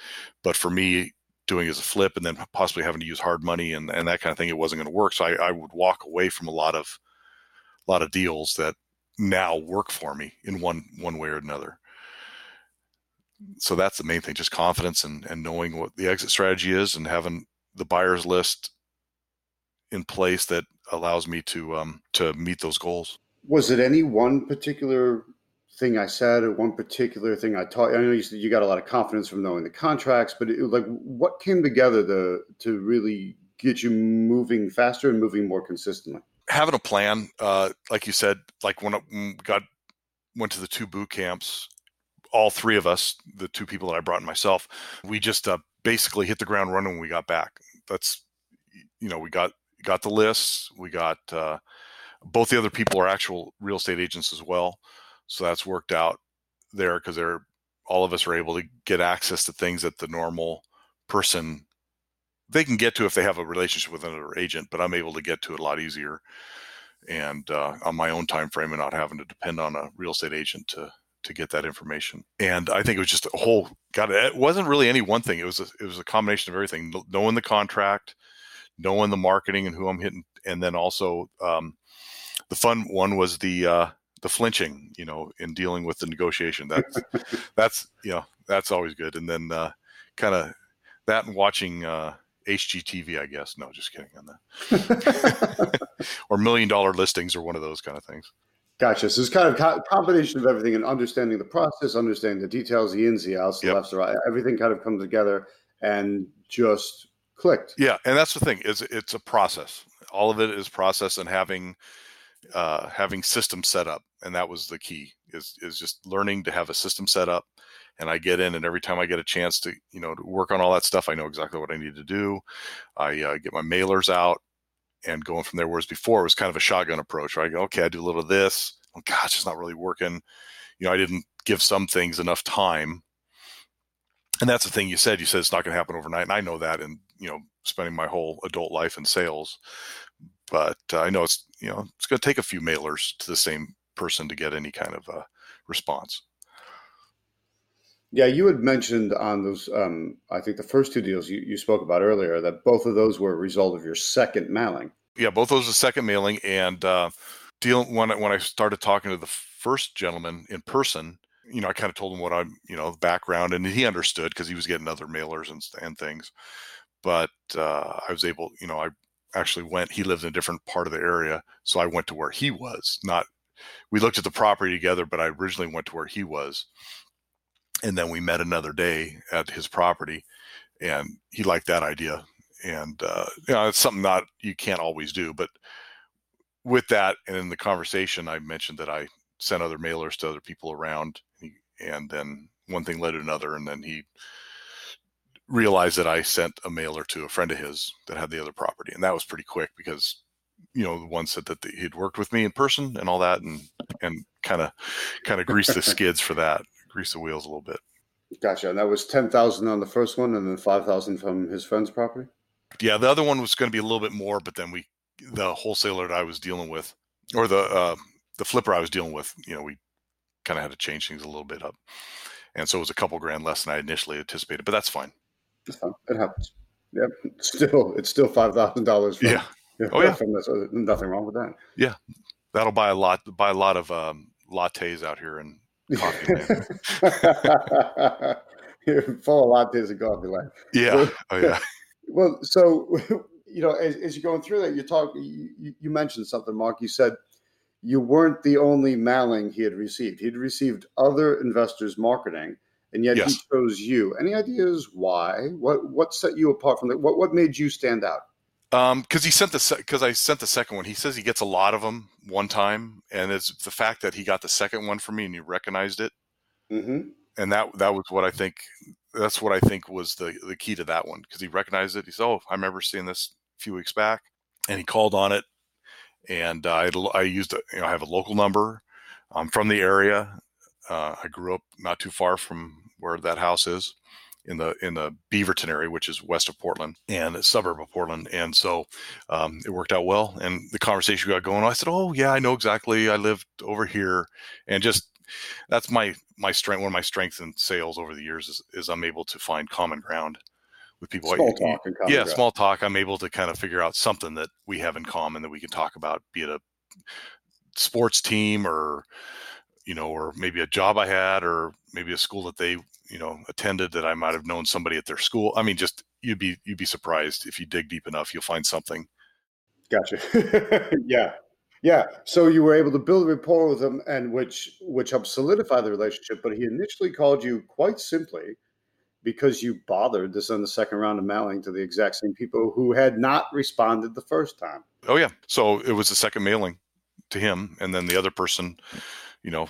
But for me, doing as a flip and then possibly having to use hard money and, and that kind of thing, it wasn't going to work. So I, I would walk away from a lot of a lot of deals that now work for me in one one way or another. So that's the main thing, just confidence and, and knowing what the exit strategy is and having the buyers list in place that allows me to um, to meet those goals was it any one particular thing I said or one particular thing I taught? I know you said you got a lot of confidence from knowing the contracts, but it, like what came together to to really get you moving faster and moving more consistently? Having a plan, uh, like you said, like when I got went to the two boot camps, all three of us, the two people that I brought and myself, we just uh, basically hit the ground running when we got back. That's you know we got got the lists, we got. Uh, both the other people are actual real estate agents as well. So that's worked out there because they're all of us are able to get access to things that the normal person they can get to if they have a relationship with another agent, but I'm able to get to it a lot easier and uh, on my own time frame and not having to depend on a real estate agent to to get that information. And I think it was just a whole got it wasn't really any one thing. It was a, it was a combination of everything. Knowing the contract, knowing the marketing and who I'm hitting, and then also um, the fun one was the uh, the flinching, you know, in dealing with the negotiation. That's [LAUGHS] that's you know that's always good. And then uh, kind of that and watching uh, HGTV, I guess. No, just kidding on that. [LAUGHS] [LAUGHS] or million dollar listings or one of those kind of things. Gotcha. So it's kind of a combination of everything and understanding the process, understanding the details, the ins, the outs, the yep. lefts, the right. Everything kind of comes together and just clicked. Yeah, and that's the thing is it's a process. All of it is process and having uh, having systems set up, and that was the key. Is is just learning to have a system set up. And I get in, and every time I get a chance to you know to work on all that stuff, I know exactly what I need to do. I uh, get my mailers out and going from there. Whereas before it was kind of a shotgun approach. Right? Okay, I do a little of this. Oh gosh, it's not really working. You know, I didn't give some things enough time. And that's the thing you said. You said it's not going to happen overnight, and I know that. And you know, spending my whole adult life in sales, but uh, I know it's you know it's going to take a few mailers to the same person to get any kind of a response. Yeah, you had mentioned on those, um, I think the first two deals you, you spoke about earlier, that both of those were a result of your second mailing. Yeah, both those are second mailing, and uh, deal when when I started talking to the first gentleman in person, you know, I kind of told him what I'm, you know, background, and he understood because he was getting other mailers and and things. But uh, I was able, you know, I actually went he lived in a different part of the area so i went to where he was not we looked at the property together but i originally went to where he was and then we met another day at his property and he liked that idea and uh, you know it's something not you can't always do but with that and in the conversation, I mentioned that I sent other mailers to other people around, and then one thing led to another, and then he realized that I sent a mailer to a friend of his that had the other property, and that was pretty quick because you know the one said that he'd worked with me in person and all that, and and kind of kind of greased the skids for that, grease the wheels a little bit. Gotcha. And that was ten thousand on the first one, and then five thousand from his friend's property. Yeah, the other one was going to be a little bit more, but then we, the wholesaler that I was dealing with, or the uh, the flipper I was dealing with, you know, we kind of had to change things a little bit up, and so it was a couple grand less than I initially anticipated, but that's fine. It happens. Yep. Still, it's still five thousand dollars. Yeah. Oh yeah. From this, nothing wrong with that. Yeah, that'll buy a lot. Buy a lot of um, lattes out here in coffee land. full of lattes and coffee land. Yeah. oh yeah. [LAUGHS] Well, so [LAUGHS] you know, as, as, you're going through that, you talk. You, you mentioned something, Mark. You said you weren't the only mailing he had received. He'd received other investors' marketing, and yet yes. he chose you. Any ideas why? What what set you apart from that? What what made you stand out? Um, because he sent the because I sent the second one. He says he gets a lot of them one time, and it's the fact that he got the second one from me and he recognized it, mm-hmm. and that that was what I think. That's what I think was the the key to that one because he recognized it. He said, "Oh, I remember seeing this a few weeks back," and he called on it. And uh, I, I used a, you know I have a local number. I'm from the area. Uh, I grew up not too far from where that house is in the in the Beaverton area, which is west of Portland and a suburb of Portland. And so um, it worked out well. And the conversation got going. I said, "Oh yeah, I know exactly. I lived over here," and just that's my my strength. One of my strengths in sales over the years is, is I'm able to find common ground with people. Small talk. yeah, ground. small talk. I'm able to kind of figure out something that we have in common that we can talk about, be it a sports team or you know, or maybe a job I had, or maybe a school that they you know attended that I might have known somebody at their school. I mean, just you'd be you'd be surprised if you dig deep enough, you'll find something. Gotcha. [LAUGHS] yeah, yeah. So you were able to build rapport with him, and which which helped solidify the relationship. But he initially called you quite simply because you bothered to send the second round of mailing to the exact same people who had not responded the first time. Oh yeah. So it was the second mailing to him, and then the other person, you know,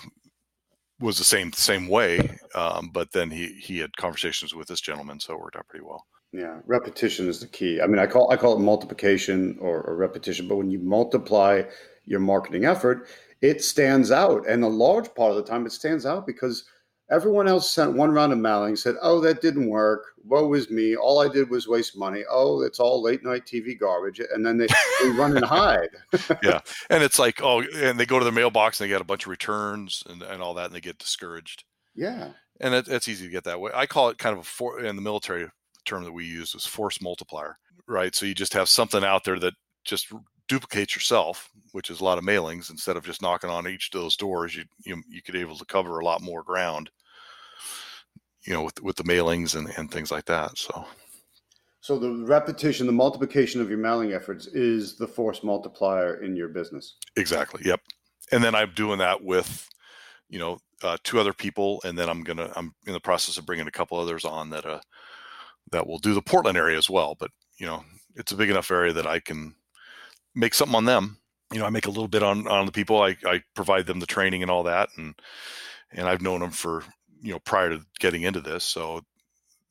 was the same same way. Um, but then he he had conversations with this gentleman, so it worked out pretty well. Yeah, repetition is the key. I mean, I call I call it multiplication or, or repetition, but when you multiply your marketing effort, it stands out, and a large part of the time it stands out because Everyone else sent one round of mailing, said, Oh, that didn't work. Woe is me. All I did was waste money. Oh, it's all late night TV garbage. And then they, they run and hide. [LAUGHS] yeah. And it's like, oh, and they go to the mailbox and they get a bunch of returns and, and all that, and they get discouraged. Yeah. And it, it's easy to get that way. I call it kind of a, for, in the military term that we use was force multiplier, right? So you just have something out there that just duplicates yourself, which is a lot of mailings. Instead of just knocking on each of those doors, you you, you could able to cover a lot more ground. You know, with with the mailings and, and things like that. So, so the repetition, the multiplication of your mailing efforts is the force multiplier in your business. Exactly. Yep. And then I'm doing that with, you know, uh, two other people, and then I'm gonna I'm in the process of bringing a couple others on that uh that will do the Portland area as well. But you know, it's a big enough area that I can make something on them. You know, I make a little bit on on the people. I, I provide them the training and all that, and and I've known them for you know prior to getting into this, so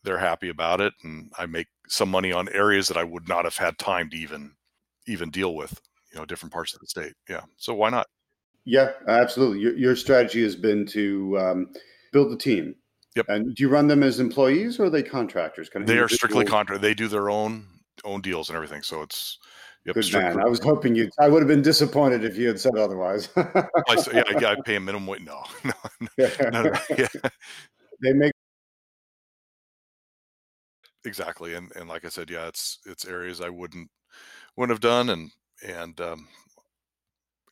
they're happy about it, and I make some money on areas that I would not have had time to even even deal with. You know, different parts of the state. Yeah, so why not? Yeah, absolutely. Your, your strategy has been to um, build a team. Yep. And do you run them as employees or are they contractors? Kind of they are strictly contract. They do their own own deals and everything. So it's Yep, Good man. I was hoping you. I would have been disappointed if you had said otherwise. [LAUGHS] I, yeah, I, I pay a minimum wage. No, [LAUGHS] no, no, yeah. no, [LAUGHS] yeah. They make exactly, and and like I said, yeah, it's it's areas I wouldn't wouldn't have done, and and um,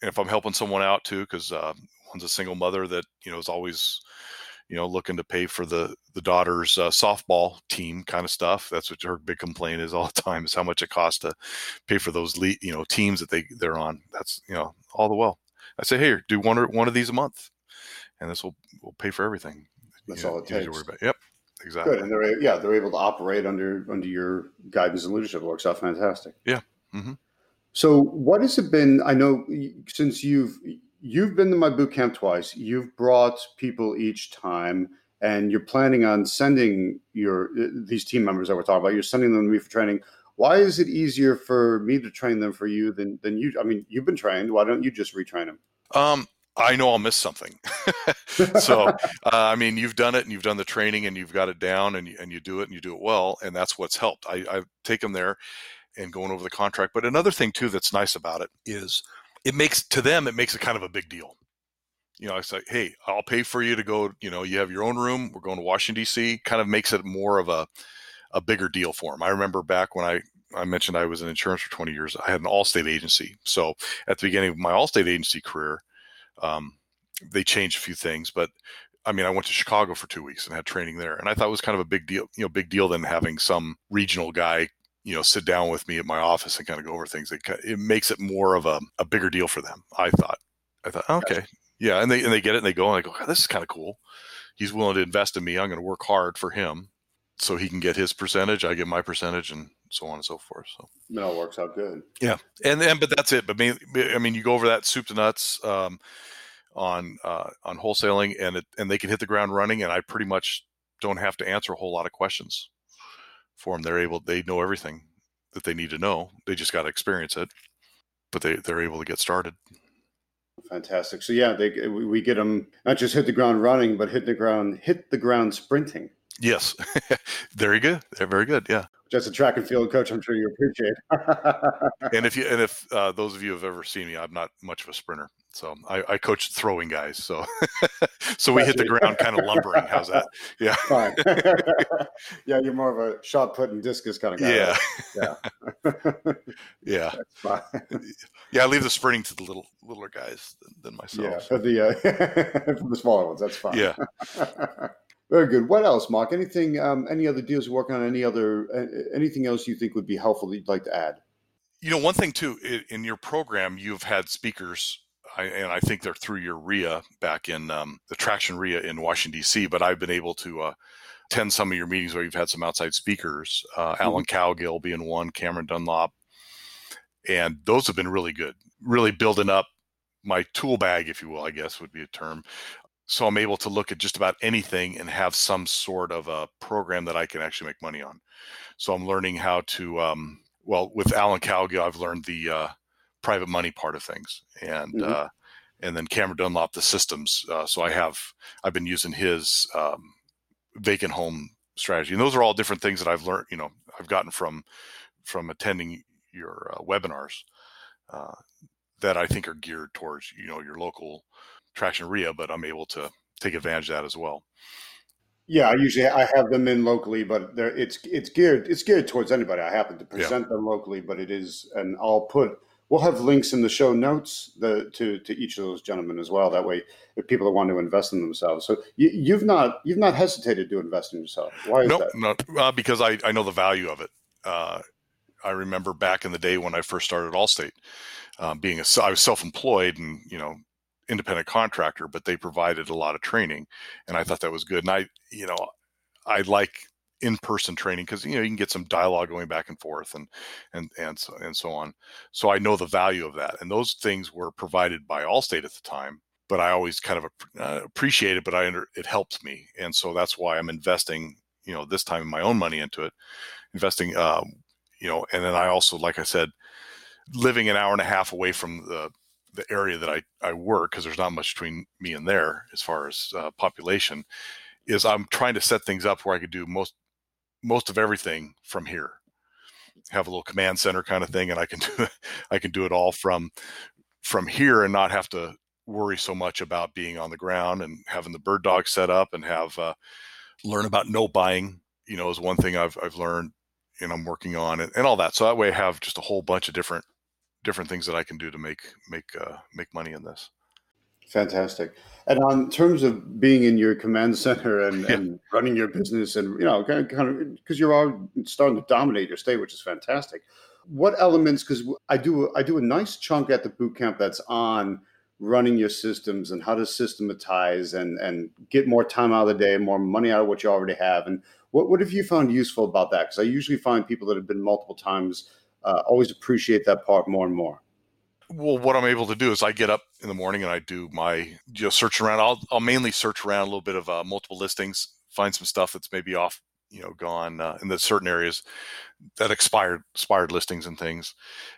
and if I'm helping someone out too, because uh, one's a single mother that you know is always you know, looking to pay for the the daughter's uh, softball team kind of stuff. That's what her big complaint is all [LAUGHS] the time is how much it costs to pay for those lead, you know, teams that they they're on. That's you know all the well. I say, here, do one or one of these a month, and this will will pay for everything. That's you all it takes. Yep, exactly. Good, and they're yeah they're able to operate under under your guidance and leadership. It works out fantastic. Yeah. Mm-hmm. So, what has it been? I know since you've you've been to my boot camp twice, you've brought people each time, and you're planning on sending your these team members that we're talking about. You're sending them to me for training. Why is it easier for me to train them for you than than you? I mean, you've been trained. Why don't you just retrain them? Um, I know I'll miss something. [LAUGHS] so, uh, I mean, you've done it and you've done the training and you've got it down and you, and you do it and you do it well. And that's what's helped. I, I take them there and going over the contract. But another thing too that's nice about it is it makes to them it makes it kind of a big deal. You know, I say, hey, I'll pay for you to go. You know, you have your own room. We're going to Washington D.C. Kind of makes it more of a a bigger deal for them. I remember back when I I mentioned I was in insurance for 20 years. I had an Allstate agency. So at the beginning of my Allstate agency career, um, they changed a few things, but I mean, I went to Chicago for two weeks and had training there, and I thought it was kind of a big deal, you know, big deal than having some regional guy you know sit down with me at my office and kind of go over things it, it makes it more of a, a bigger deal for them i thought. I thought okay. yeah and they and they get it and they go and they go this is kind of cool. He's willing to invest in me. I'm going to work hard for him so he can get his percentage i get my percentage and so on and so forth so. No, it works out good. Yeah and then but that's it but i mean you go over that soup to nuts um, on uh, on wholesaling and it, and they can hit the ground running and i pretty much don't have to answer a whole lot of questions for them. They're able, they know everything that they need to know. They just got to experience it, but they they're able to get started. Fantastic. So yeah, they we get them not just hit the ground running, but hit the ground hit the ground sprinting. Yes, [LAUGHS] very good. They're very good. Yeah. Just a track and field coach, I'm sure you appreciate. [LAUGHS] and if you and if uh, those of you have ever seen me, I'm not much of a sprinter. So I, I coach throwing guys. So [LAUGHS] so we hit the ground kind of lumbering. How's that? [LAUGHS] Yeah. Fine. [LAUGHS] yeah, you're more of a shot put and discus kind of guy. Yeah. Yeah. yeah. Yeah, I leave the sprinting to the little littler guys than, myself. Yeah, the uh, for the smaller ones. That's fine. Yeah. Very good. What else, Mark? Anything? Um, any other deals you're working on? Any other? Anything else you think would be helpful that you'd like to add? You know, one thing too in your program, you've had speakers I, and I think they're through your RIA back in um, the Traction RIA in Washington D.C. But I've been able to uh, attend some of your meetings where you've had some outside speakers, uh, mm-hmm. Alan Cowgill being one, Cameron Dunlap, and those have been really good. Really building up my tool bag, if you will, I guess would be a term. So I'm able to look at just about anything and have some sort of a program that I can actually make money on. So I'm learning how to, um, well, with Alan Cowgill, I've learned the uh, private money part of things, and mm-hmm. uh, and then Cameron Dunlap the systems. Uh, so I have I've been using his um, vacant home strategy, and those are all different things that I've learned. You know, I've gotten from from attending your uh, webinars uh, that I think are geared towards you know your local traction RIA, but I'm able to take advantage of that as well. Yeah, I usually I have them in locally, but it's it's geared it's geared towards anybody. I happen to present yeah. them locally, but it is, and I'll put we'll have links in the show notes the, to to each of those gentlemen as well. That way, if people want to invest in themselves, so you, have not you've not hesitated to invest in yourself. Why is nope, that? No, uh, because I I know the value of it. Uh, I remember back in the day when I first started Allstate, um, being a I was self employed and you know independent contractor, but they provided a lot of training, and I thought that was good. And I you know I like in-person training because you know you can get some dialogue going back and forth and and and so and so on. So I know the value of that, and those things were provided by Allstate at the time. But I always kind of uh, appreciate it, but I under, it helped me, and so that's why I'm investing, you know, this time in my own money into it, investing, um, you know, and then I also, like I said, living an hour and a half away from the the area that I, I work because there's not much between me and there as far as uh, population is I'm trying to set things up where I could do most most of everything from here. Have a little command center kind of thing and i can [LAUGHS] do i can do it all from from here and not have to worry so much about being on the ground and having the bird dog set up and have uh, learn about note buying you know is one thing i've i've learned and i'm working on and, and all that. So that way i have just a whole bunch of different different things that i can do to make make uh, make money in this Fantastic. And on terms of being in your command center and, yeah. and running your business, and you know, kind of, kind of, because you're all starting to dominate your state, which is fantastic. What elements? Because I do, I do a nice chunk at the boot camp that's on running your systems and how to systematize and and get more time out of the day, more money out of what you already have. And what what have you found useful about that? Because I usually find people that have been multiple times Uh, always appreciate that part more and more. Well, what I'm able to do is I get up in the morning and I do my you know search around. I'll I'll mainly search around a little bit of uh, multiple listings, find some stuff that's maybe off, you know, gone uh, in the certain areas that expired expired listings and things.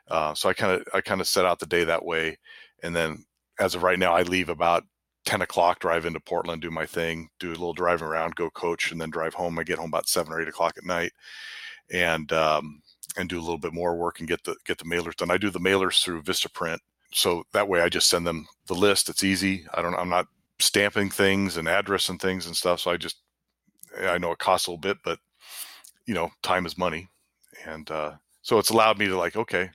Uh, so I kind of I kind of set out the day that way, and then as of right now, I leave about 10 o'clock, drive into Portland, do my thing, do a little driving around, go coach, and then drive home. I get home about seven or eight o'clock at night, and um, and do a little bit more work and get the get the mailers done. I do the mailers through Vistaprint, so that way I just send them the list. It's easy. I don't. I'm not stamping things and address and things and stuff. So I just I know it costs a little bit, but you know, time is money, and uh, so it's allowed me to like, okay,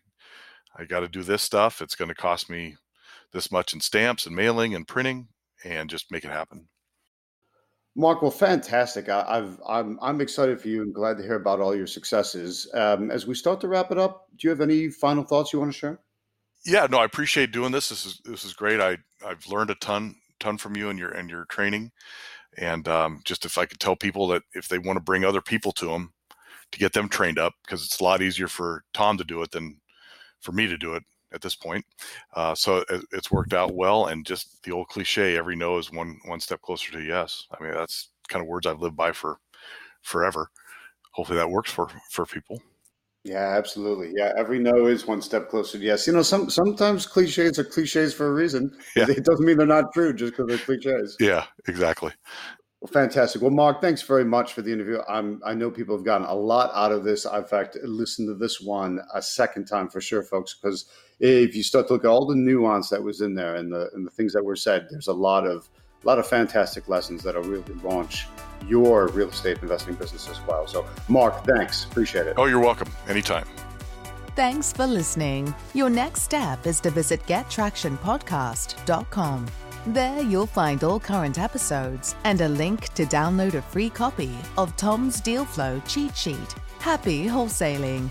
I got to do this stuff. It's going to cost me this much in stamps and mailing and printing, and just make it happen. Mark, well, fantastic. I, have I'm I'm excited for you and glad to hear about all your successes. Um, as we start to wrap it up, do you have any final thoughts you want to share? Yeah, no, I appreciate doing this. This is this is great. I I've learned a ton ton from you and your and your training, and um, just if I could tell people that if they want to bring other people to them to get them trained up, because it's a lot easier for Tom to do it than for me to do it at this point. Uh, so it, it's worked out well, and just the old cliche: every no is one one step closer to yes. I mean, that's kind of words I've lived by for forever. Hopefully, that works for for people. Yeah, absolutely. Yeah, every no is one step closer to yes. You know, some sometimes cliches are cliches for a reason. [LAUGHS] Yeah. It doesn't mean they're not true just because they're cliches. Yeah, exactly. Well, fantastic. Well, Mark, thanks very much for the interview. I'm, I know people have gotten a lot out of this. In fact, listen to this one a second time for sure, folks, because if you start to look at all the nuance that was in there and the and the things that were said, there's a lot of a lot of fantastic lessons that'll really launch your real estate investing business as well. So, Mark, thanks. Appreciate it. Oh, you're welcome. Anytime. Thanks for listening. Your next step is to visit gettractionpodcast.com. There you'll find all current episodes and a link to download a free copy of Tom's Deal Flow cheat sheet. Happy wholesaling!